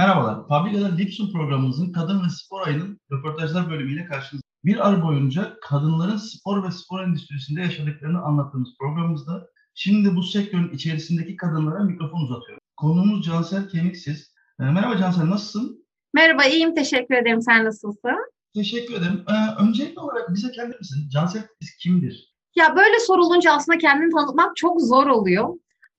Merhabalar, Fabrikada Lipsun programımızın Kadın ve Spor Ayı'nın röportajlar bölümüyle karşınızda. Bir ay boyunca kadınların spor ve spor endüstrisinde yaşadıklarını anlattığımız programımızda şimdi bu sektörün içerisindeki kadınlara mikrofon uzatıyorum. Konuğumuz Cansel Kemiksiz. Ee, merhaba Cansel, nasılsın? Merhaba, iyiyim. Teşekkür ederim. Sen nasılsın? Teşekkür ederim. Ee, öncelikli olarak bize kendi misin? Cansel kimdir? Ya böyle sorulunca aslında kendini tanıtmak çok zor oluyor.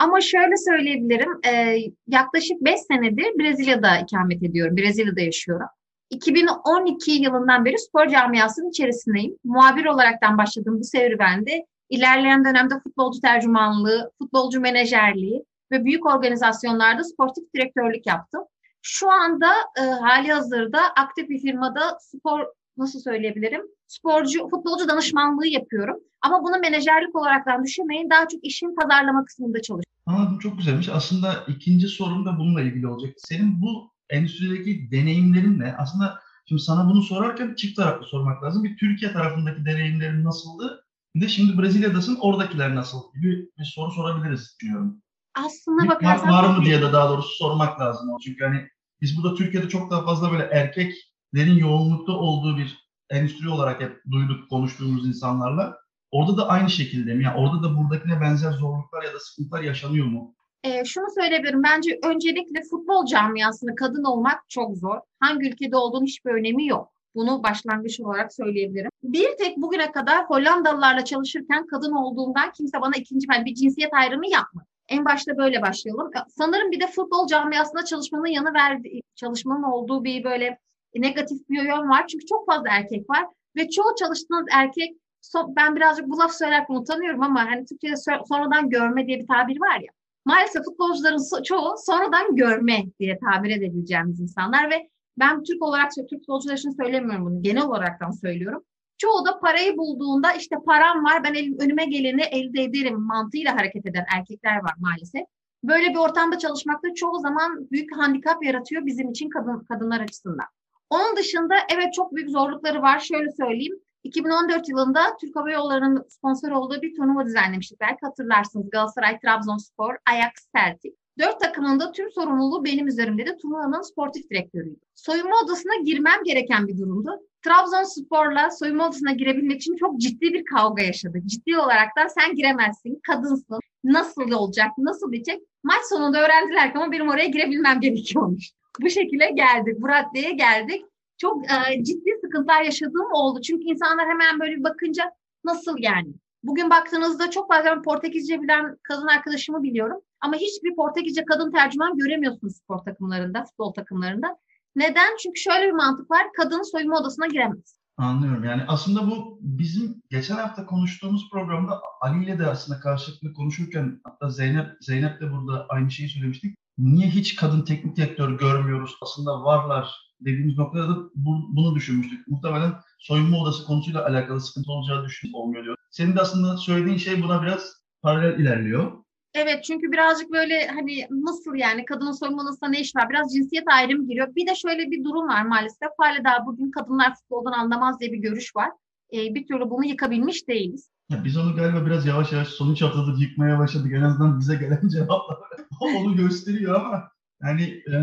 Ama şöyle söyleyebilirim, e, yaklaşık 5 senedir Brezilya'da ikamet ediyorum, Brezilya'da yaşıyorum. 2012 yılından beri spor camiasının içerisindeyim. Muhabir olaraktan başladığım bu serüvende ilerleyen dönemde futbolcu tercümanlığı, futbolcu menajerliği ve büyük organizasyonlarda sportif direktörlük yaptım. Şu anda e, hali hazırda aktif bir firmada spor nasıl söyleyebilirim? Sporcu, futbolcu danışmanlığı yapıyorum. Ama bunu menajerlik olaraktan düşünmeyin. Daha çok işin pazarlama kısmında çalışıyorum. Anladım çok güzelmiş. Aslında ikinci sorum da bununla ilgili olacak. Senin bu endüstrideki deneyimlerin ne? Aslında şimdi sana bunu sorarken çift taraflı sormak lazım. Bir Türkiye tarafındaki deneyimlerin nasıldı? Bir de şimdi Brezilya'dasın oradakiler nasıl gibi bir soru sorabiliriz düşünüyorum. Aslında bakarsan... Var, var mı diye de daha doğrusu sormak lazım. Çünkü hani biz burada Türkiye'de çok daha fazla böyle erkeklerin yoğunlukta olduğu bir endüstri olarak hep duyduk konuştuğumuz insanlarla. Orada da aynı şekilde mi? Yani orada da buradakine benzer zorluklar ya da sıkıntılar yaşanıyor mu? E, şunu söyleyebilirim. Bence öncelikle futbol camiasında kadın olmak çok zor. Hangi ülkede olduğunun hiçbir önemi yok. Bunu başlangıç olarak söyleyebilirim. Bir tek bugüne kadar Hollandalılarla çalışırken kadın olduğumdan kimse bana ikinci ben bir cinsiyet ayrımı yapmadı. En başta böyle başlayalım. Sanırım bir de futbol camiasında çalışmanın yanı verdiği, çalışmanın olduğu bir böyle negatif bir yön var. Çünkü çok fazla erkek var ve çoğu çalıştığınız erkek ben birazcık bu laf söylerken utanıyorum ama hani Türkçe'de sonradan görme diye bir tabir var ya. Maalesef futbolcuların çoğu sonradan görme diye tabir edebileceğimiz insanlar ve ben Türk olarak Türk futbolcular için söylemiyorum bunu. Genel olaraktan söylüyorum. Çoğu da parayı bulduğunda işte param var ben elim, önüme geleni elde ederim mantığıyla hareket eden erkekler var maalesef. Böyle bir ortamda çalışmakta çoğu zaman büyük handikap yaratıyor bizim için kadın, kadınlar açısından. Onun dışında evet çok büyük zorlukları var. Şöyle söyleyeyim. 2014 yılında Türk Hava Yolları'nın sponsor olduğu bir turnuva düzenlemiştik. Belki hatırlarsınız Galatasaray, Trabzonspor, Ajax, Celtic. Dört takımın da tüm sorumluluğu benim üzerimde de turnuvanın sportif direktörüydü. Soyunma odasına girmem gereken bir durumdu. Trabzonspor'la soyunma odasına girebilmek için çok ciddi bir kavga yaşadık. Ciddi olarak da sen giremezsin, kadınsın, nasıl olacak, nasıl bitecek? Maç sonunda öğrendiler ki ama benim oraya girebilmem gerekiyormuş. Bu şekilde geldik, bu raddeye geldik çok e, ciddi sıkıntılar yaşadığım oldu. Çünkü insanlar hemen böyle bakınca nasıl yani? Bugün baktığınızda çok fazla Portekizce bilen kadın arkadaşımı biliyorum. Ama hiçbir Portekizce kadın tercüman göremiyorsunuz spor takımlarında, futbol takımlarında. Neden? Çünkü şöyle bir mantık var. Kadın soyunma odasına giremez. Anlıyorum. Yani aslında bu bizim geçen hafta konuştuğumuz programda Ali ile de aslında karşılıklı konuşurken hatta Zeynep Zeynep de burada aynı şeyi söylemiştik. Niye hiç kadın teknik direktör görmüyoruz? Aslında varlar dediğimiz noktada da bu, bunu düşünmüştük. Muhtemelen soyunma odası konusuyla alakalı sıkıntı olacağı düşün olmuyor diyor. Senin de aslında söylediğin şey buna biraz paralel ilerliyor. Evet çünkü birazcık böyle hani nasıl yani kadının soyunma odasında ne iş var? Biraz cinsiyet ayrımı giriyor. Bir de şöyle bir durum var maalesef. Hala daha bugün kadınlar futboldan anlamaz diye bir görüş var. Ee, bir türlü bunu yıkabilmiş değiliz. Ya biz onu galiba biraz yavaş yavaş sonuç haftada yıkmaya başladık. En azından bize gelen cevaplar onu gösteriyor ama yani e,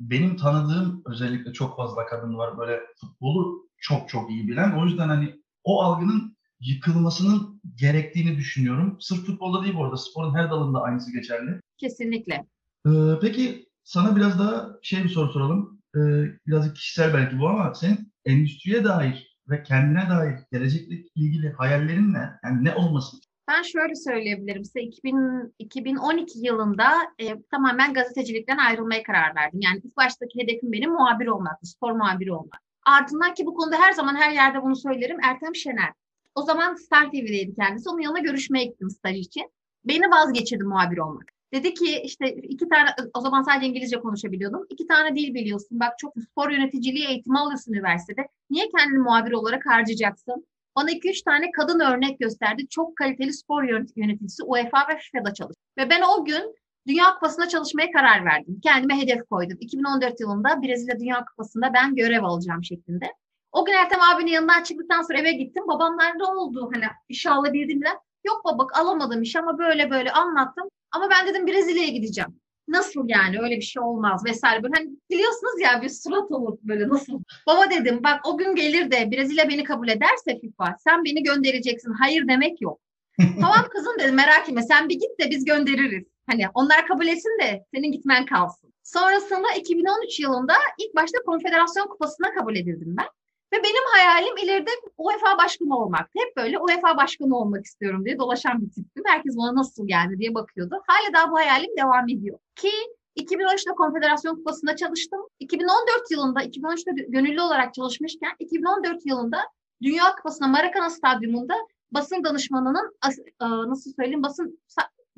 benim tanıdığım özellikle çok fazla kadın var böyle futbolu çok çok iyi bilen. O yüzden hani o algının yıkılmasının gerektiğini düşünüyorum. Sırf futbolda değil bu arada sporun her dalında aynısı geçerli. Kesinlikle. Ee, peki sana biraz daha şey bir soru soralım. Ee, biraz kişisel belki bu ama senin endüstriye dair ve kendine dair gelecekle ilgili hayallerin ne? Yani ne olmasın ben şöyle söyleyebilirim size 2000, 2012 yılında e, tamamen gazetecilikten ayrılmaya karar verdim. Yani ilk baştaki hedefim benim muhabir olmaktı, spor muhabiri olmak. Ardından ki bu konuda her zaman her yerde bunu söylerim Ertem Şener. O zaman Star TV'deydi kendisi. Onun yanına görüşmeye gittim staj için. Beni vazgeçirdi muhabir olmak. Dedi ki işte iki tane o zaman sadece İngilizce konuşabiliyordum. İki tane dil biliyorsun. Bak çok spor yöneticiliği eğitimi alıyorsun üniversitede. Niye kendini muhabir olarak harcayacaksın? Bana 2-3 tane kadın örnek gösterdi. Çok kaliteli spor yöneticisi UEFA ve FIFA'da çalıştı. Ve ben o gün Dünya Kupası'nda çalışmaya karar verdim. Kendime hedef koydum. 2014 yılında Brezilya Dünya Kupası'nda ben görev alacağım şeklinde. O gün Ertem abinin yanından çıktıktan sonra eve gittim. Babamlar ne oldu? Hani işe alabildim mi? Yok baba alamadım iş ama böyle böyle anlattım. Ama ben dedim Brezilya'ya gideceğim. Nasıl yani öyle bir şey olmaz vesaire. Böyle hani biliyorsunuz ya bir surat olur böyle nasıl. Baba dedim bak o gün gelir de Brezilya beni kabul ederse FIFA sen beni göndereceksin. Hayır demek yok. tamam kızım dedim merak etme sen bir git de biz göndeririz. Hani onlar kabul etsin de senin gitmen kalsın. Sonrasında 2013 yılında ilk başta Konfederasyon Kupası'na kabul edildim ben. Ve benim hayalim ileride UEFA başkanı olmak. Hep böyle UEFA başkanı olmak istiyorum diye dolaşan bir tiptim. Herkes bana nasıl geldi diye bakıyordu. Hala daha bu hayalim devam ediyor. Ki 2013'te Konfederasyon Kupası'nda çalıştım. 2014 yılında, 2013'te gönüllü olarak çalışmışken 2014 yılında Dünya Kupası'na Maracana Stadyumunda basın danışmanının e, nasıl söyleyeyim basın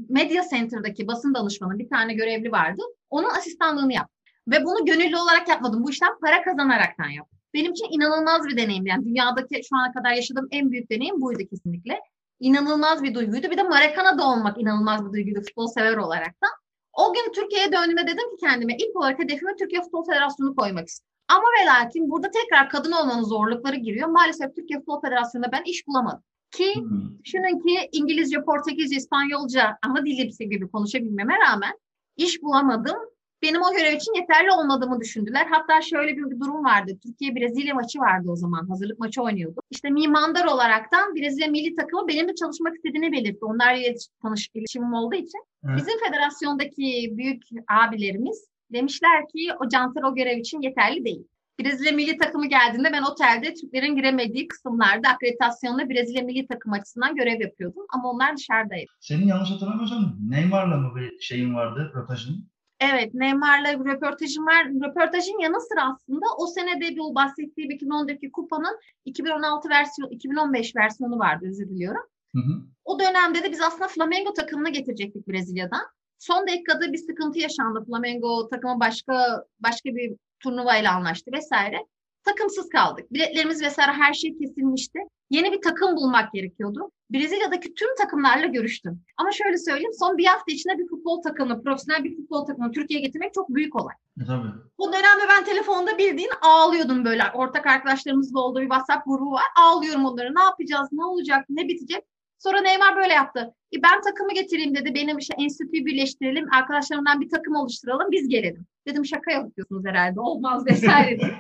Media Center'daki basın danışmanı bir tane görevli vardı. Onun asistanlığını yaptım. Ve bunu gönüllü olarak yapmadım. Bu işten para kazanaraktan yaptım. Benim için inanılmaz bir deneyim. Yani dünyadaki şu ana kadar yaşadığım en büyük deneyim buydu kesinlikle. İnanılmaz bir duyguydu. Bir de Maracana'da olmak inanılmaz bir duyguydu futbol sever olaraktan. O gün Türkiye'ye döndüğümde dedim ki kendime ilk olarak hedefime Türkiye Futbol Federasyonu koymak istiyorum. Ama ve lakin burada tekrar kadın olmanın zorlukları giriyor. Maalesef Türkiye Futbol Federasyonu'nda ben iş bulamadım. Ki hmm. düşünün ki İngilizce, Portekizce, İspanyolca ana dilim gibi konuşabilmeme rağmen iş bulamadım. Benim o görev için yeterli olmadığımı düşündüler. Hatta şöyle bir durum vardı. Türkiye-Brezilya maçı vardı o zaman. Hazırlık maçı oynuyordu. İşte mimandar olaraktan Brezilya milli takımı benimle çalışmak istediğini belirtti. Onlarla tanış iletişimim olduğu için. Evet. Bizim federasyondaki büyük abilerimiz demişler ki o Cantar o görev için yeterli değil. Brezilya milli takımı geldiğinde ben otelde Türklerin giremediği kısımlarda akreditasyonla Brezilya milli takım açısından görev yapıyordum. Ama onlar dışarıdaydı. Senin yanlış hatırlamıyorsam Neymar'la mı bir şeyin vardı, röportajın? Evet, Neymar'la bir röportajım var. Röportajın yanı sıra aslında o senede bu bahsettiğim 2014'teki kupanın 2016 versiyon, 2015 versiyonu vardı özür diliyorum. Hı hı. O dönemde de biz aslında Flamengo takımını getirecektik Brezilya'dan. Son dakikada bir sıkıntı yaşandı. Flamengo takımı başka başka bir turnuva ile anlaştı vesaire. Takımsız kaldık. Biletlerimiz vesaire her şey kesilmişti. Yeni bir takım bulmak gerekiyordu. Brezilya'daki tüm takımlarla görüştüm. Ama şöyle söyleyeyim son bir hafta içinde bir futbol takımını, profesyonel bir futbol takımını Türkiye'ye getirmek çok büyük olay. E, tabii. O dönemde ben telefonda bildiğin ağlıyordum böyle. Ortak arkadaşlarımızla olduğu bir WhatsApp grubu var. Ağlıyorum onları. Ne yapacağız? Ne olacak? Ne bitecek? Sonra Neymar böyle yaptı. E ben takımı getireyim dedi. Benim işte enstitüyü birleştirelim. Arkadaşlarımdan bir takım oluşturalım. Biz gelelim. Dedim şaka yapıyorsunuz herhalde. Olmaz vesaire.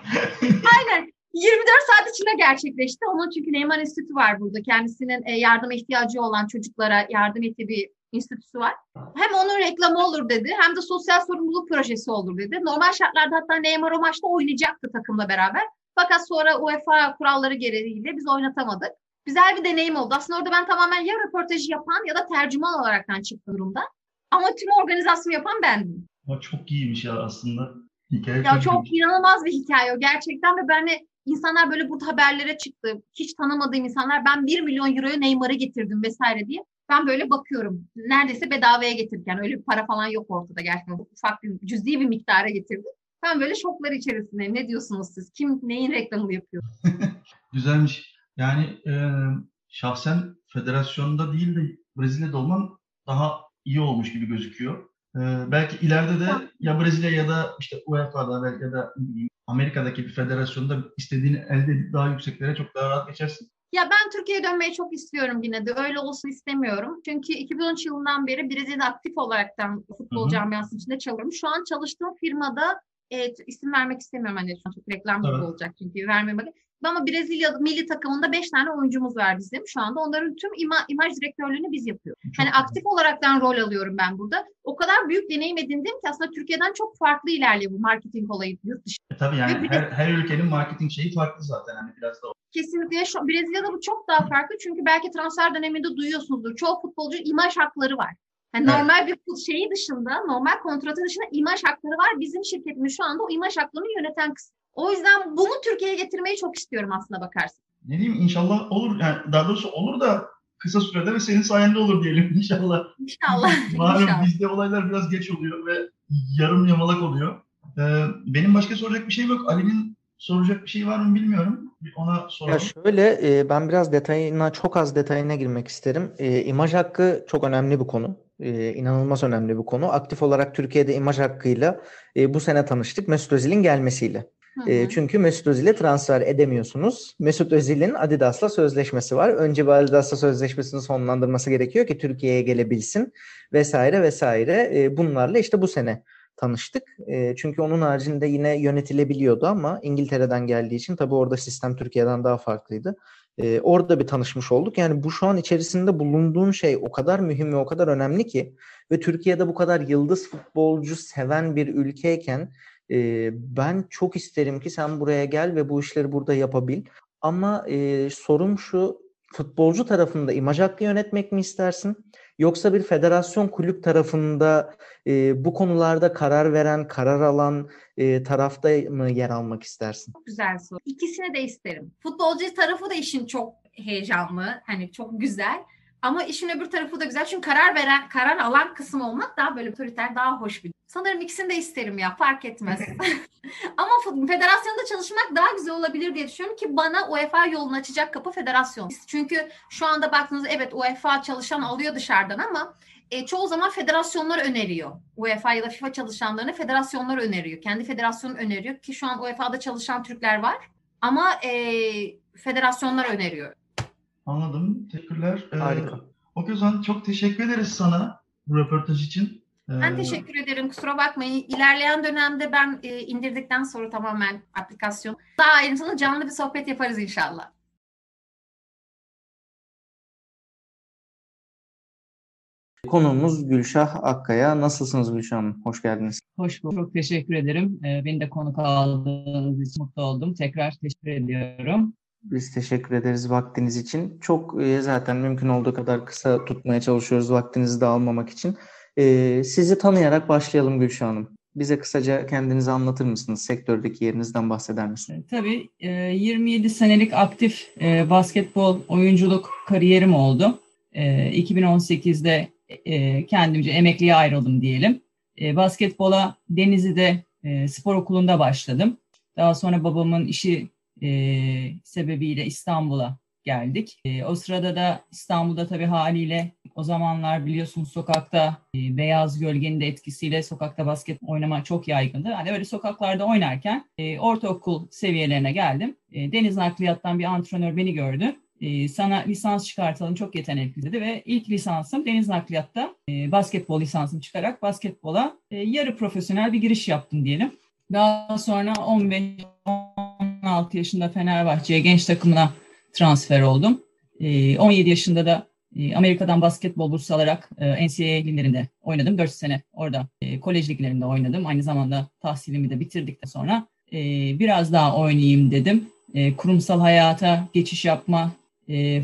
Aynen. 24 saat içinde gerçekleşti. Onun çünkü Neymar Enstitüsü var burada. Kendisinin e, yardıma ihtiyacı olan çocuklara yardım ettiği bir enstitüsü var. Hem onun reklamı olur dedi hem de sosyal sorumluluk projesi olur dedi. Normal şartlarda hatta Neymar o maçta oynayacaktı takımla beraber. Fakat sonra UEFA kuralları gereğiyle biz oynatamadık. Güzel bir deneyim oldu. Aslında orada ben tamamen ya röportajı yapan ya da tercüman olaraktan çıktım durumda. Ama tüm organizasyonu yapan bendim. O çok iyiymiş ya aslında. Hikaye ya çok, çok inanılmaz bir hikaye o gerçekten ve ben de insanlar böyle burada haberlere çıktı. Hiç tanımadığım insanlar ben 1 milyon euroya Neymar'ı getirdim vesaire diye. Ben böyle bakıyorum. Neredeyse bedavaya getirirken öyle bir para falan yok ortada gerçekten. Ufak bir cüzi bir miktara getirdim. Ben böyle şoklar içerisindeyim. Ne diyorsunuz siz? Kim neyin reklamını yapıyor? Güzelmiş. Yani e, şahsen federasyonda değil de Brezilya'da olman daha iyi olmuş gibi gözüküyor. E, belki ileride de ya Brezilya ya da işte UEFA'da belki ya da Amerika'daki bir federasyonda istediğini elde edip daha yükseklere çok daha rahat geçersin. Ya ben Türkiye'ye dönmeyi çok istiyorum yine de. Öyle olsun istemiyorum. Çünkü 2013 yılından beri Brezilya'da aktif olaraktan futbol Hı-hı. camiası içinde çalışıyorum. Şu an çalıştığım firmada evet, isim vermek istemiyorum hani şu an çok reklam gibi evet. olacak çünkü vermemek. Ama Brezilya milli takımında 5 tane oyuncumuz var bizim şu anda. Onların tüm ima, imaj direktörlüğünü biz yapıyoruz. Çok hani aktif olaraktan rol alıyorum ben burada. O kadar büyük deneyim edindim ki aslında Türkiye'den çok farklı ilerliyor bu marketing olayı yurt dışı. E, tabii yani her, her ülkenin marketing şeyi farklı zaten hani biraz da. Kesinlikle. Şu, Brezilya'da bu çok daha farklı çünkü belki transfer döneminde duyuyorsunuzdur. Çoğu futbolcu imaj hakları var. Yani evet. normal bir şeyi dışında, normal kontratı dışında imaj hakları var. Bizim şirketimiz şu anda o imaj haklarını yöneten kısım. O yüzden bunu Türkiye'ye getirmeyi çok istiyorum aslında bakarsın. Ne diyeyim inşallah olur. Yani daha doğrusu olur da kısa sürede ve senin sayende olur diyelim inşallah. İnşallah. Malum inşallah. bizde olaylar biraz geç oluyor ve yarım yamalak oluyor. Ee, benim başka soracak bir şey yok. Ali'nin soracak bir şey var mı bilmiyorum. Ona soralım. Ya şöyle e, ben biraz detayına çok az detayına girmek isterim. E, imaj hakkı çok önemli bir konu. E, inanılmaz önemli bir konu. Aktif olarak Türkiye'de imaj hakkıyla e, bu sene tanıştık Mesut Özil'in gelmesiyle. Hı hı. çünkü Mesut Özil'i transfer edemiyorsunuz. Mesut Özil'in Adidas'la sözleşmesi var. Önce bir Adidas'la sözleşmesini sonlandırması gerekiyor ki Türkiye'ye gelebilsin vesaire vesaire. bunlarla işte bu sene tanıştık. çünkü onun haricinde yine yönetilebiliyordu ama İngiltere'den geldiği için tabii orada sistem Türkiye'den daha farklıydı. orada bir tanışmış olduk. Yani bu şu an içerisinde bulunduğun şey o kadar mühim ve o kadar önemli ki ve Türkiye'de bu kadar yıldız futbolcu seven bir ülkeyken e, ben çok isterim ki sen buraya gel ve bu işleri burada yapabil. Ama e, sorum şu futbolcu tarafında imaj hakkı yönetmek mi istersin? Yoksa bir federasyon kulüp tarafında e, bu konularda karar veren, karar alan e, tarafta mı yer almak istersin? Çok güzel soru. İkisini de isterim. Futbolcu tarafı da işin çok heyecanlı, hani çok güzel. Ama işin öbür tarafı da güzel çünkü karar veren, karar alan kısım olmak daha böyle otoriter, daha hoş bir. Sanırım ikisini de isterim ya fark etmez. Ama federasyonda çalışmak daha güzel olabilir diye düşünüyorum ki bana UEFA yolunu açacak kapı federasyon. Çünkü şu anda baktığınızda evet UEFA çalışan alıyor dışarıdan ama e, çoğu zaman federasyonlar öneriyor. UEFA ya da FIFA çalışanlarını federasyonlar öneriyor. Kendi federasyonu öneriyor ki şu an UEFA'da çalışan Türkler var. Ama e, federasyonlar öneriyor. Anladım. Teşekkürler. Ee, Harika. Ee, o yüzden çok teşekkür ederiz sana bu röportaj için. Ee, ben teşekkür ederim. Kusura bakmayın. İlerleyen dönemde ben e, indirdikten sonra tamamen aplikasyon daha ayrıntılı canlı bir sohbet yaparız inşallah. Konuğumuz Gülşah Akkaya. Nasılsınız Gülşah Hanım? Hoş geldiniz. Hoş bulduk. Çok teşekkür ederim. Ee, beni de konuk aldığınız için mutlu oldum. Tekrar teşekkür ediyorum. Biz teşekkür ederiz vaktiniz için. Çok e, zaten mümkün olduğu kadar kısa tutmaya çalışıyoruz vaktinizi de almamak için. E, sizi tanıyarak başlayalım Gülşah Hanım. Bize kısaca kendinizi anlatır mısınız? Sektördeki yerinizden bahseder misiniz? Tabii. 27 e, senelik aktif basketbol oyunculuk kariyerim oldu. 2018'de kendimce emekliye ayrıldım diyelim. Basketbola Denizli'de spor okulunda başladım. Daha sonra babamın işi e, sebebiyle İstanbul'a geldik. E, o sırada da İstanbul'da tabii haliyle o zamanlar biliyorsunuz sokakta e, beyaz gölgenin de etkisiyle sokakta basket oynama çok yaygındı. Hani öyle sokaklarda oynarken e, ortaokul seviyelerine geldim. E, Deniz Nakliyat'tan bir antrenör beni gördü. E, sana lisans çıkartalım çok yetenekli dedi ve ilk lisansım Deniz Nakliyat'ta e, basketbol lisansım çıkarak basketbola e, yarı profesyonel bir giriş yaptım diyelim. Daha sonra 15 16 yaşında Fenerbahçe'ye genç takımına transfer oldum. 17 ee, yaşında da e, Amerika'dan basketbol bursu alarak e, NCAA liglerinde oynadım. 4 sene orada e, kolej liglerinde oynadım. Aynı zamanda tahsilimi de bitirdikten sonra biraz daha oynayayım dedim. Kurumsal hayata geçiş yapma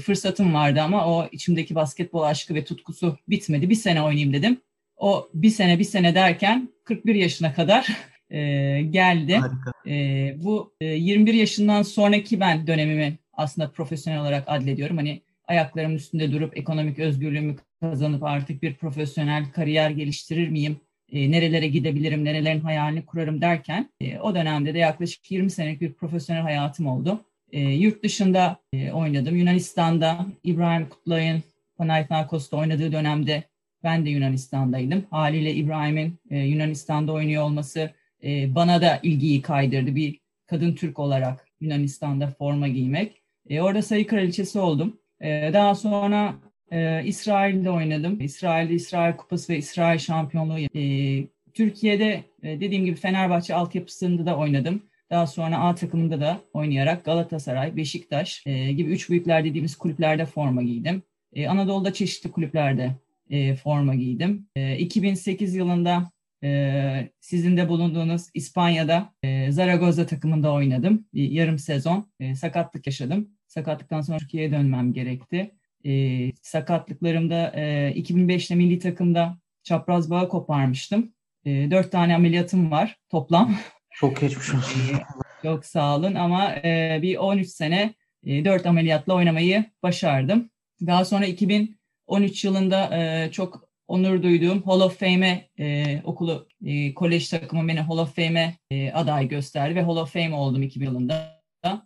fırsatım vardı ama o içimdeki basketbol aşkı ve tutkusu bitmedi. Bir sene oynayayım dedim. O bir sene bir sene derken 41 yaşına kadar e, geldi. E, bu e, 21 yaşından sonraki ben dönemimi aslında profesyonel olarak adlediyorum. Hani ayaklarımın üstünde durup ekonomik özgürlüğümü kazanıp artık bir profesyonel kariyer geliştirir miyim? E, nerelere gidebilirim, nerelerin hayalini kurarım derken e, o dönemde de yaklaşık 20 senelik bir profesyonel hayatım oldu. E, yurt dışında e, oynadım. Yunanistan'da İbrahim Kutlay'ın Panathinaikos'ta oynadığı dönemde ben de Yunanistan'daydım. Haliyle İbrahim'in e, Yunanistan'da oynuyor olması e, bana da ilgiyi kaydırdı. Bir kadın Türk olarak Yunanistan'da forma giymek. E, orada sayı kraliçesi oldum. E, daha sonra e, İsrail'de oynadım. İsrail'de İsrail Kupası ve İsrail Şampiyonluğu. E, Türkiye'de e, dediğim gibi Fenerbahçe altyapısında da oynadım. Daha sonra A takımında da oynayarak Galatasaray, Beşiktaş e, gibi üç büyükler dediğimiz kulüplerde forma giydim. E, Anadolu'da çeşitli kulüplerde e, forma giydim. E, 2008 yılında ee, sizin de bulunduğunuz İspanya'da e, Zaragoza takımında oynadım. Bir yarım sezon e, sakatlık yaşadım. Sakatlıktan sonra Türkiye'ye dönmem gerekti. E, sakatlıklarımda e, 2005'te milli takımda çapraz bağı koparmıştım. E, dört tane ameliyatım var toplam. Çok geçmiş olsun. E, çok sağ olun ama e, bir 13 sene e, 4 ameliyatla oynamayı başardım. Daha sonra 2013 yılında e, çok onur duyduğum Hall of Fame'e e, okulu, e, kolej takımı beni Hall of Fame'e e, aday gösterdi ve Hall of Fame oldum 2000 yılında.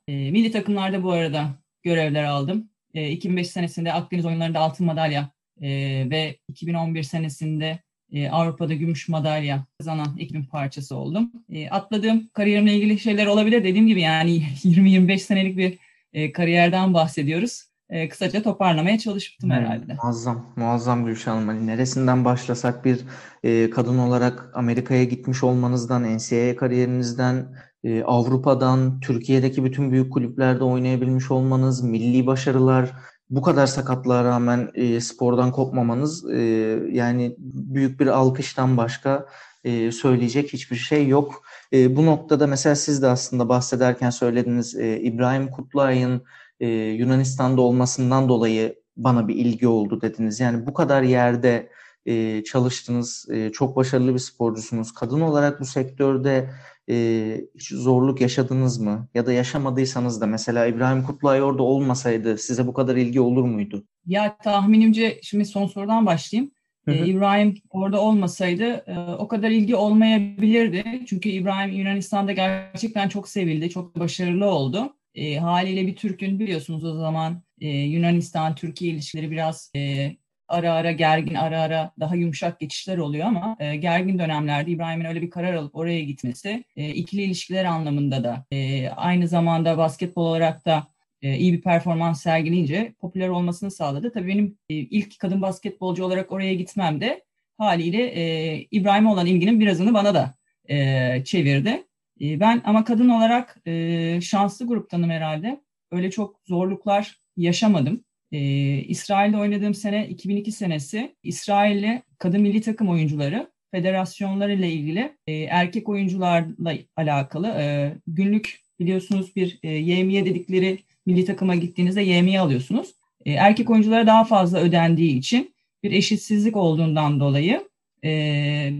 E, milli takımlarda bu arada görevler aldım. E, 2005 senesinde Akdeniz oyunlarında altın madalya e, ve 2011 senesinde e, Avrupa'da gümüş madalya kazanan ekibin parçası oldum. E, atladığım kariyerimle ilgili şeyler olabilir. Dediğim gibi yani 20-25 senelik bir e, kariyerden bahsediyoruz. E, kısaca toparlamaya çalıştım evet, herhalde. Muazzam, muazzam Gülşah Hanım. Hani neresinden başlasak bir e, kadın olarak Amerika'ya gitmiş olmanızdan, NCAA kariyerinizden, e, Avrupa'dan, Türkiye'deki bütün büyük kulüplerde oynayabilmiş olmanız, milli başarılar, bu kadar sakatlığa rağmen e, spordan kopmamanız e, yani büyük bir alkıştan başka e, söyleyecek hiçbir şey yok. E, bu noktada mesela siz de aslında bahsederken söylediniz e, İbrahim Kutluay'ın e, Yunanistan'da olmasından dolayı bana bir ilgi oldu dediniz. Yani bu kadar yerde e, çalıştınız, e, çok başarılı bir sporcusunuz. Kadın olarak bu sektörde e, hiç zorluk yaşadınız mı? Ya da yaşamadıysanız da mesela İbrahim Kutlay orada olmasaydı size bu kadar ilgi olur muydu? Ya tahminimce şimdi son sorudan başlayayım. Hı hı. Ee, İbrahim orada olmasaydı e, o kadar ilgi olmayabilirdi. Çünkü İbrahim Yunanistan'da gerçekten çok sevildi, çok başarılı oldu. E, haliyle bir Türk'ün biliyorsunuz o zaman e, Yunanistan-Türkiye ilişkileri biraz e, ara ara gergin, ara ara daha yumuşak geçişler oluyor ama e, gergin dönemlerde İbrahim'in öyle bir karar alıp oraya gitmesi e, ikili ilişkiler anlamında da e, aynı zamanda basketbol olarak da e, iyi bir performans sergileyince popüler olmasını sağladı. Tabii benim e, ilk kadın basketbolcu olarak oraya gitmem de haliyle e, İbrahim'e olan ilginin birazını bana da e, çevirdi. E, ben ama kadın olarak e, şanslı gruptanım herhalde. Öyle çok zorluklar yaşamadım. Ee, İsrail'de oynadığım sene 2002 senesi İsrail'le kadın milli takım oyuncuları federasyonları ile ilgili e, erkek oyuncularla alakalı e, günlük biliyorsunuz bir e, YMİ dedikleri milli takıma gittiğinizde YMİ alıyorsunuz. Erkek oyunculara daha fazla ödendiği için bir eşitsizlik olduğundan dolayı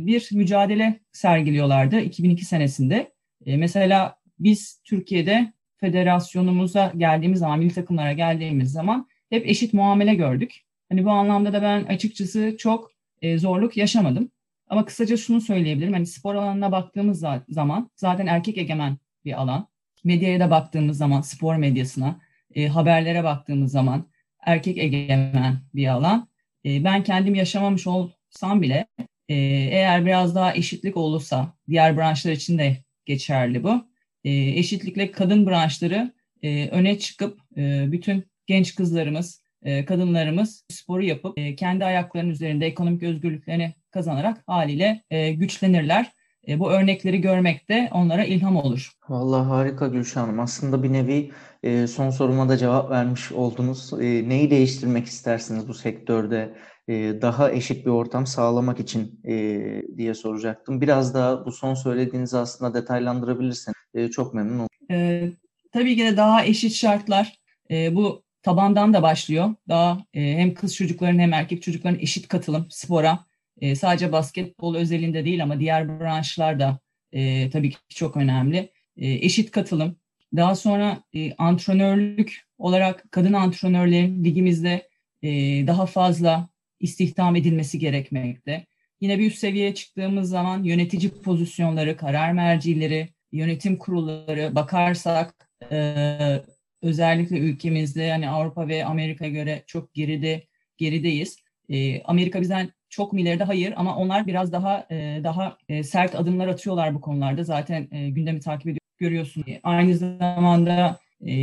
bir mücadele sergiliyorlardı 2002 senesinde. E, mesela biz Türkiye'de federasyonumuza geldiğimiz zaman, milli takımlara geldiğimiz zaman hep eşit muamele gördük. Hani bu anlamda da ben açıkçası çok e, zorluk yaşamadım. Ama kısaca şunu söyleyebilirim. Hani spor alanına baktığımız zaman zaten erkek egemen bir alan. Medyaya da baktığımız zaman spor medyasına, e, haberlere baktığımız zaman erkek egemen bir alan. E, ben kendim yaşamamış olsam bile e, eğer biraz daha eşitlik olursa diğer branşlar için de geçerli bu. E, eşitlikle kadın branşları e, öne çıkıp e, bütün genç kızlarımız, e, kadınlarımız sporu yapıp e, kendi ayaklarının üzerinde ekonomik özgürlüklerini kazanarak haliyle e, güçlenirler. Bu örnekleri görmek de onlara ilham olur. Vallahi harika Gülşah Hanım. Aslında bir nevi son soruma da cevap vermiş oldunuz. Neyi değiştirmek istersiniz bu sektörde? Daha eşit bir ortam sağlamak için diye soracaktım. Biraz daha bu son söylediğinizi aslında detaylandırabilirseniz çok memnun olurum. Tabii ki de daha eşit şartlar. Bu tabandan da başlıyor. Daha e, hem kız çocukların hem erkek çocukların eşit katılım spora. E, sadece basketbol özelinde değil ama diğer branşlar da e, tabii ki çok önemli. E, eşit katılım. Daha sonra e, antrenörlük olarak kadın antrenörlerin ligimizde e, daha fazla istihdam edilmesi gerekmekte. Yine bir üst seviyeye çıktığımız zaman yönetici pozisyonları, karar mercileri, yönetim kurulları bakarsak e, özellikle ülkemizde yani Avrupa ve Amerika'ya göre çok geride gerideyiz. E, Amerika bizden çok mu ileride? Hayır ama onlar biraz daha e, daha e, sert adımlar atıyorlar bu konularda. Zaten e, gündemi takip ediyor görüyorsun. E, aynı zamanda e,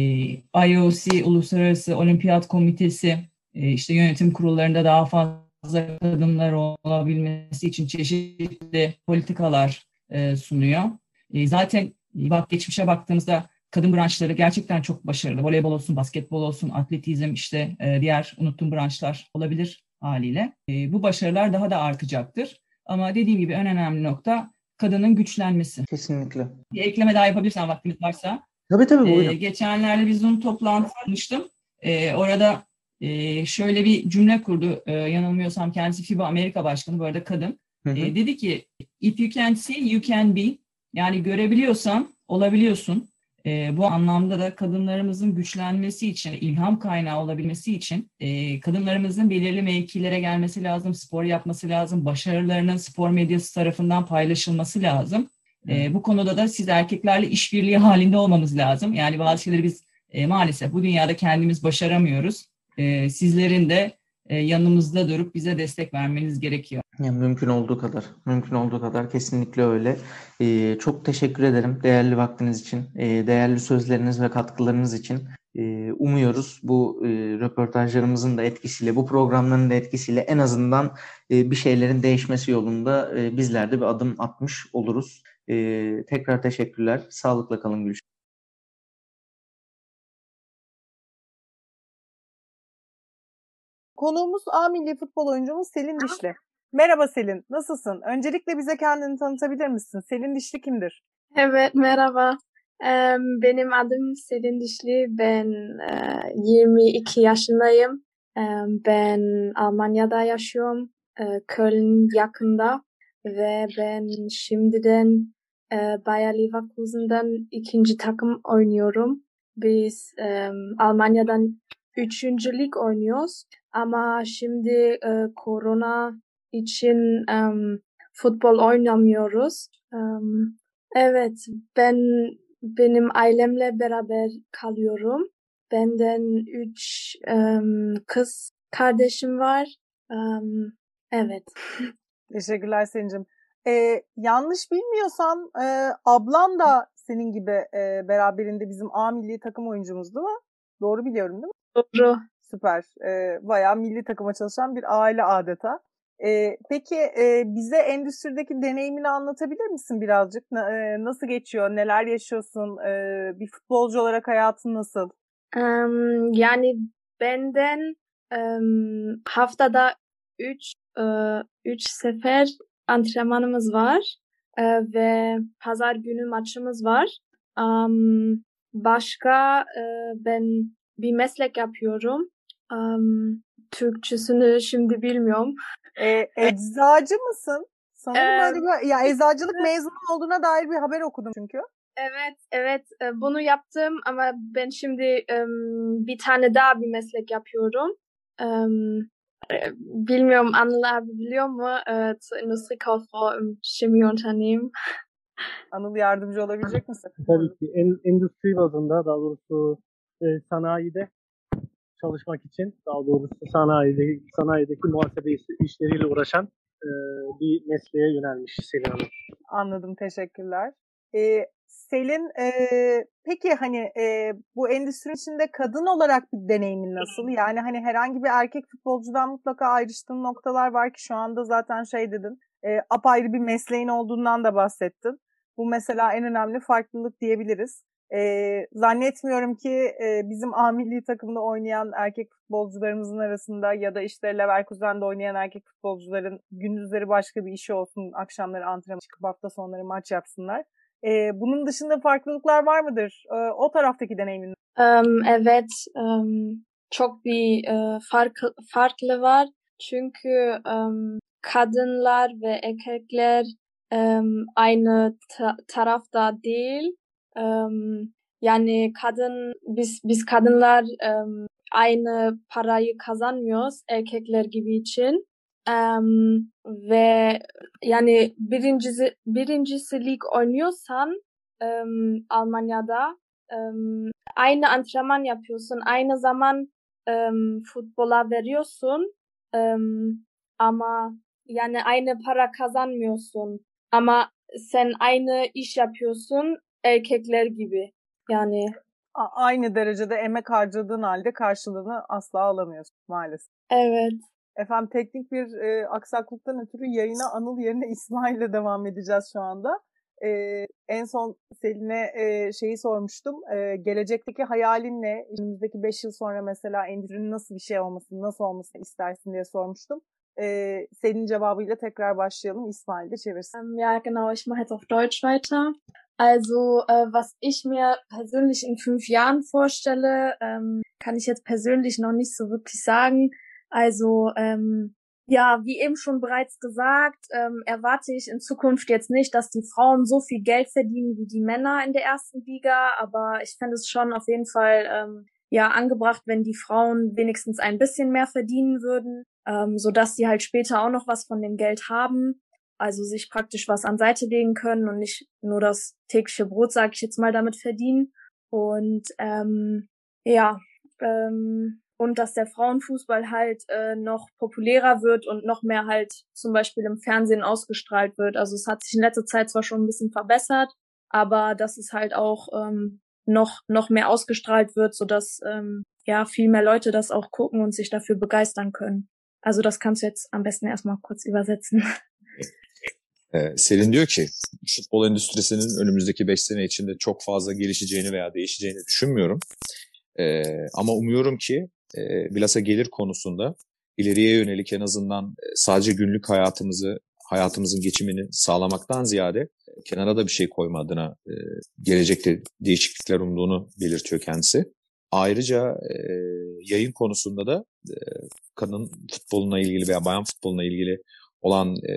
IOC Uluslararası Olimpiyat Komitesi işte yönetim kurullarında daha fazla kadınlar olabilmesi için çeşitli politikalar e, sunuyor. E, zaten bak geçmişe baktığımızda kadın branşları gerçekten çok başarılı. Voleybol olsun, basketbol olsun, atletizm işte e, diğer unuttuğum branşlar olabilir haliyle. E, bu başarılar daha da artacaktır. Ama dediğim gibi en önemli nokta kadının güçlenmesi. Kesinlikle. Bir ekleme daha yapabilirsen vaktimiz varsa. Tabii tabii buyurun. E, geçenlerde bir Zoom toplantısı yapmıştım. E, orada e, şöyle bir cümle kurdu. E, yanılmıyorsam kendisi FIBA Amerika Başkanı bu arada kadın. Hı hı. E, dedi ki if you can see you can be. Yani görebiliyorsan olabiliyorsun. E, bu anlamda da kadınlarımızın güçlenmesi için, ilham kaynağı olabilmesi için e, kadınlarımızın belirli mevkilere gelmesi lazım, spor yapması lazım, başarılarının spor medyası tarafından paylaşılması lazım. E, bu konuda da siz erkeklerle işbirliği halinde olmamız lazım. Yani bazı şeyleri biz e, maalesef bu dünyada kendimiz başaramıyoruz. E, sizlerin de e, yanımızda durup bize destek vermeniz gerekiyor. Ya, mümkün olduğu kadar, mümkün olduğu kadar kesinlikle öyle. Ee, çok teşekkür ederim değerli vaktiniz için, e, değerli sözleriniz ve katkılarınız için. E, umuyoruz bu e, röportajlarımızın da etkisiyle, bu programların da etkisiyle en azından e, bir şeylerin değişmesi yolunda e, bizler de bir adım atmış oluruz. E, tekrar teşekkürler. Sağlıkla kalın Gülşen. Konuğumuz A milli futbol oyuncumuz Selin Dişli. Merhaba Selin, nasılsın? Öncelikle bize kendini tanıtabilir misin? Selin Dişli kimdir? Evet, merhaba. Benim adım Selin Dişli. Ben 22 yaşındayım. Ben Almanya'da yaşıyorum. Köln yakında. Ve ben şimdiden Bayer Leverkusen'dan ikinci takım oynuyorum. Biz Almanya'dan üçüncü lig oynuyoruz. Ama şimdi korona için futbol oynamıyoruz. Evet, ben benim ailemle beraber kalıyorum. Benden üç um, kız kardeşim var. Um, evet. Teşekkürler Selin'cim. Ee, yanlış bilmiyorsam e, ablan da senin gibi e, beraberinde bizim A milli takım oyuncumuz değil mi? Doğru biliyorum değil mi? Doğru. Süper. E, bayağı milli takıma çalışan bir aile adeta. E, peki e, bize endüstrideki deneyimini anlatabilir misin birazcık? E, nasıl geçiyor? Neler yaşıyorsun? E, bir futbolcu olarak hayatın nasıl? Um, yani benden um, haftada üç, uh, üç sefer antrenmanımız var uh, ve pazar günü maçımız var. Um, başka uh, ben bir meslek yapıyorum. Um, Türkçesini şimdi bilmiyorum. E, eczacı mısın? Sanırım böyle bir, ya eczacılık mezunu olduğuna dair bir haber okudum çünkü. Evet, evet. Bunu yaptım ama ben şimdi um, bir tane daha bir meslek yapıyorum. Um, bilmiyorum, Anıl abi biliyor mu? Zur Industriekauffrau im Chemieunternehmen. Anıl yardımcı olabilecek misin? Tabii ki. En, endüstri bazında daha doğrusu e, sanayide çalışmak için daha doğrusu sanayide, sanayideki muhasebe işleriyle uğraşan e, bir mesleğe yönelmiş Selin Hanım. Anladım, teşekkürler. Ee, Selin, e, peki hani e, bu endüstri içinde kadın olarak bir deneyimin nasıl? Yani hani herhangi bir erkek futbolcudan mutlaka ayrıştığın noktalar var ki şu anda zaten şey dedin, e, apayrı bir mesleğin olduğundan da bahsettin. Bu mesela en önemli farklılık diyebiliriz. E, zannetmiyorum ki e, bizim A milli takımda oynayan erkek futbolcularımızın arasında ya da işte Leverkusen'de oynayan erkek futbolcuların gündüzleri başka bir işi olsun, akşamları antrenman çıkıp hafta sonları maç yapsınlar. E, bunun dışında farklılıklar var mıdır? E, o taraftaki deneyimin. Um, evet, um, çok bir uh, fark, farklı var. Çünkü um, kadınlar ve erkekler um, aynı ta- tarafta değil. Yani kadın biz biz kadınlar aynı parayı kazanmıyoruz erkekler gibi için. Ve yani birincisi birincisi lig oynuyorsan Almanya'da aynı antrenman yapıyorsun, aynı zaman um, futbola veriyorsun ama yani aynı para kazanmıyorsun ama sen aynı iş yapıyorsun erkekler gibi yani aynı derecede emek harcadığın halde karşılığını asla alamıyorsun maalesef. Evet. Efendim teknik bir e, aksaklıktan ötürü yayına Anıl yerine İsmail ile devam edeceğiz şu anda. E, en son Selin'e e, şeyi sormuştum. E, gelecekteki hayalin ne? Önümüzdeki 5 yıl sonra mesela endüstrinin nasıl bir şey olmasını, nasıl olmasını istersin diye sormuştum. E, Selin cevabıyla tekrar başlayalım. İsmail de çevirsin. Ja, genau. Ich mache jetzt auf Deutsch weiter. Also, äh, was ich mir persönlich in fünf Jahren vorstelle, ähm, kann ich jetzt persönlich noch nicht so wirklich sagen. Also ähm, ja, wie eben schon bereits gesagt, ähm, erwarte ich in Zukunft jetzt nicht, dass die Frauen so viel Geld verdienen wie die Männer in der ersten Liga, aber ich fände es schon auf jeden Fall ähm, ja angebracht, wenn die Frauen wenigstens ein bisschen mehr verdienen würden, ähm, so dass sie halt später auch noch was von dem Geld haben, also sich praktisch was an Seite legen können und nicht nur das tägliche Brot, sage ich jetzt mal, damit verdienen. Und ähm, ja, ähm, und dass der Frauenfußball halt äh, noch populärer wird und noch mehr halt zum Beispiel im Fernsehen ausgestrahlt wird. Also es hat sich in letzter Zeit zwar schon ein bisschen verbessert, aber dass es halt auch ähm, noch noch mehr ausgestrahlt wird, so dass ähm, ja viel mehr Leute das auch gucken und sich dafür begeistern können. Also das kannst du jetzt am besten erstmal kurz übersetzen. Ee, Selin diyor ki futbol endüstrisinin önümüzdeki 5 sene içinde çok fazla gelişeceğini veya değişeceğini düşünmüyorum. Ee, ama umuyorum ki e, bilhassa gelir konusunda ileriye yönelik en azından e, sadece günlük hayatımızı hayatımızın geçimini sağlamaktan ziyade e, kenara da bir şey koyma adına e, gelecekte değişiklikler umduğunu belirtiyor kendisi. Ayrıca e, yayın konusunda da e, kadın futboluna ilgili veya bayan futboluna ilgili olan e,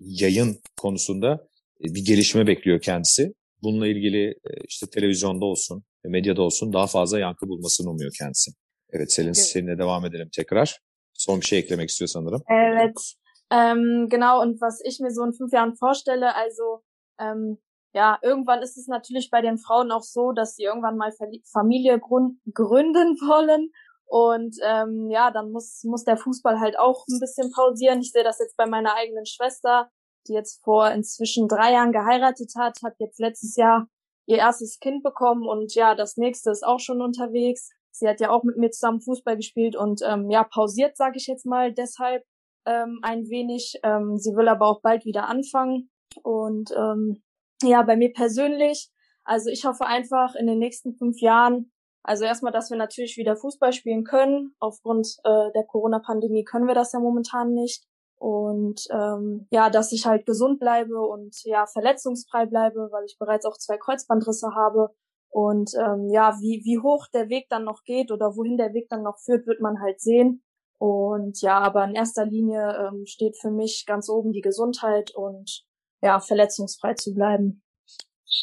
yayın konusunda e, bir gelişme bekliyor kendisi. Bununla ilgili e, işte televizyonda olsun, medyada olsun daha fazla yankı bulmasını umuyor kendisi. Evet Selin Okay. seninle devam edelim tekrar. Son bir şey eklemek istiyor sanırım. Evet, ähm, genau. Und was ich mir so in fünf Jahren vorstelle, also ähm, ja, irgendwann ist es natürlich bei den Frauen auch so, dass sie irgendwann mal Familie gründen wollen. Und ähm, ja, dann muss, muss der Fußball halt auch ein bisschen pausieren. Ich sehe das jetzt bei meiner eigenen Schwester, die jetzt vor inzwischen drei Jahren geheiratet hat, hat jetzt letztes Jahr ihr erstes Kind bekommen und ja, das nächste ist auch schon unterwegs. Sie hat ja auch mit mir zusammen Fußball gespielt und ähm, ja, pausiert, sage ich jetzt mal, deshalb ähm, ein wenig. Ähm, sie will aber auch bald wieder anfangen. Und ähm, ja, bei mir persönlich, also ich hoffe einfach in den nächsten fünf Jahren, also erstmal, dass wir natürlich wieder Fußball spielen können. Aufgrund äh, der Corona-Pandemie können wir das ja momentan nicht. Und ähm, ja, dass ich halt gesund bleibe und ja, verletzungsfrei bleibe, weil ich bereits auch zwei Kreuzbandrisse habe. Und ähm, ja, wie, wie hoch der Weg dann noch geht oder wohin der Weg dann noch führt, wird man halt sehen. Und ja, aber in erster Linie ähm, steht für mich ganz oben die Gesundheit und ja, verletzungsfrei zu bleiben.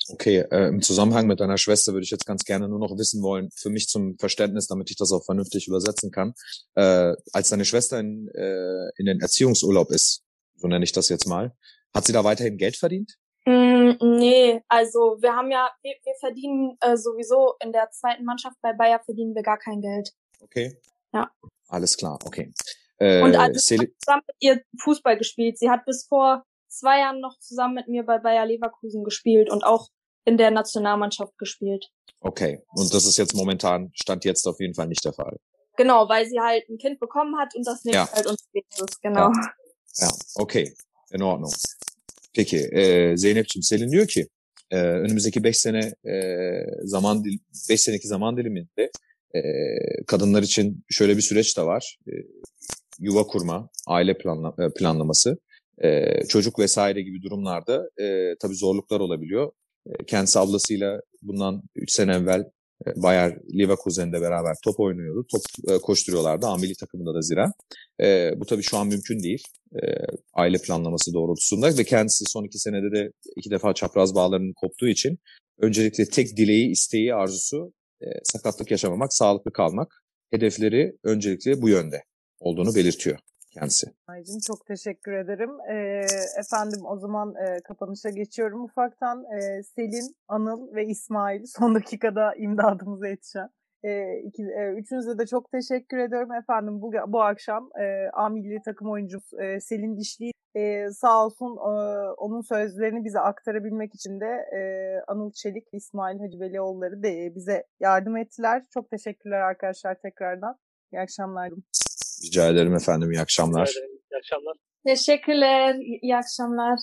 Okay, äh, im Zusammenhang mit deiner Schwester würde ich jetzt ganz gerne nur noch wissen wollen, für mich zum Verständnis, damit ich das auch vernünftig übersetzen kann. Äh, als deine Schwester in, äh, in den Erziehungsurlaub ist, so nenne ich das jetzt mal, hat sie da weiterhin Geld verdient? Mm, nee, also wir haben ja, wir, wir verdienen äh, sowieso in der zweiten Mannschaft bei Bayer verdienen wir gar kein Geld. Okay. Ja. Alles klar, okay. Äh, Und also ich Selin- habe zusammen mit ihr Fußball gespielt. Sie hat bis vor zwei Jahren noch zusammen mit mir bei Bayer Leverkusen gespielt und auch in der Nationalmannschaft gespielt. okay. Und das ist jetzt momentan, stand jetzt auf jeden Fall nicht der Fall. Genau, weil sie halt ein Kind bekommen hat und das nächste Ja. halt unterwegs ist. Genau. Ya, okey. En ordnung. Peki, e, Zeynep'ciğim Selin diyor ki, e, önümüzdeki 5 sene e, zaman 5 seneki zaman diliminde e, kadınlar için şöyle bir süreç de var. E, yuva kurma, aile planla, e, planlaması, e, çocuk vesaire gibi durumlarda e, tabii zorluklar olabiliyor. E, kendisi ablasıyla bundan 3 sene evvel e, Bayer Leverkusen'de beraber top oynuyordu. Top e, koşturuyorlardı. A milli takımında da zira. E, bu tabii şu an mümkün değil. E, aile planlaması doğrultusunda ve kendisi son iki senede de iki defa çapraz bağlarının koptuğu için öncelikle tek dileği, isteği, arzusu e, sakatlık yaşamamak, sağlıklı kalmak. Hedefleri öncelikle bu yönde olduğunu belirtiyor kendisi. Aycım çok teşekkür ederim. Ee, efendim o zaman e, kapanışa geçiyorum ufaktan. Ee, Selin, Anıl ve İsmail son dakikada imdadımıza yetişen. Ee, iki, e, üçünüze de çok teşekkür ediyorum efendim. Bu, bu akşam e, A milli takım oyuncusu e, Selin Dişli e, sağ olsun e, onun sözlerini bize aktarabilmek için de e, Anıl Çelik, İsmail Hacıvelioğulları da e, bize yardım ettiler. Çok teşekkürler arkadaşlar tekrardan. İyi akşamlar. Rica ederim efendim. İyi akşamlar. Rica ederim. İyi akşamlar. Teşekkürler. İyi akşamlar.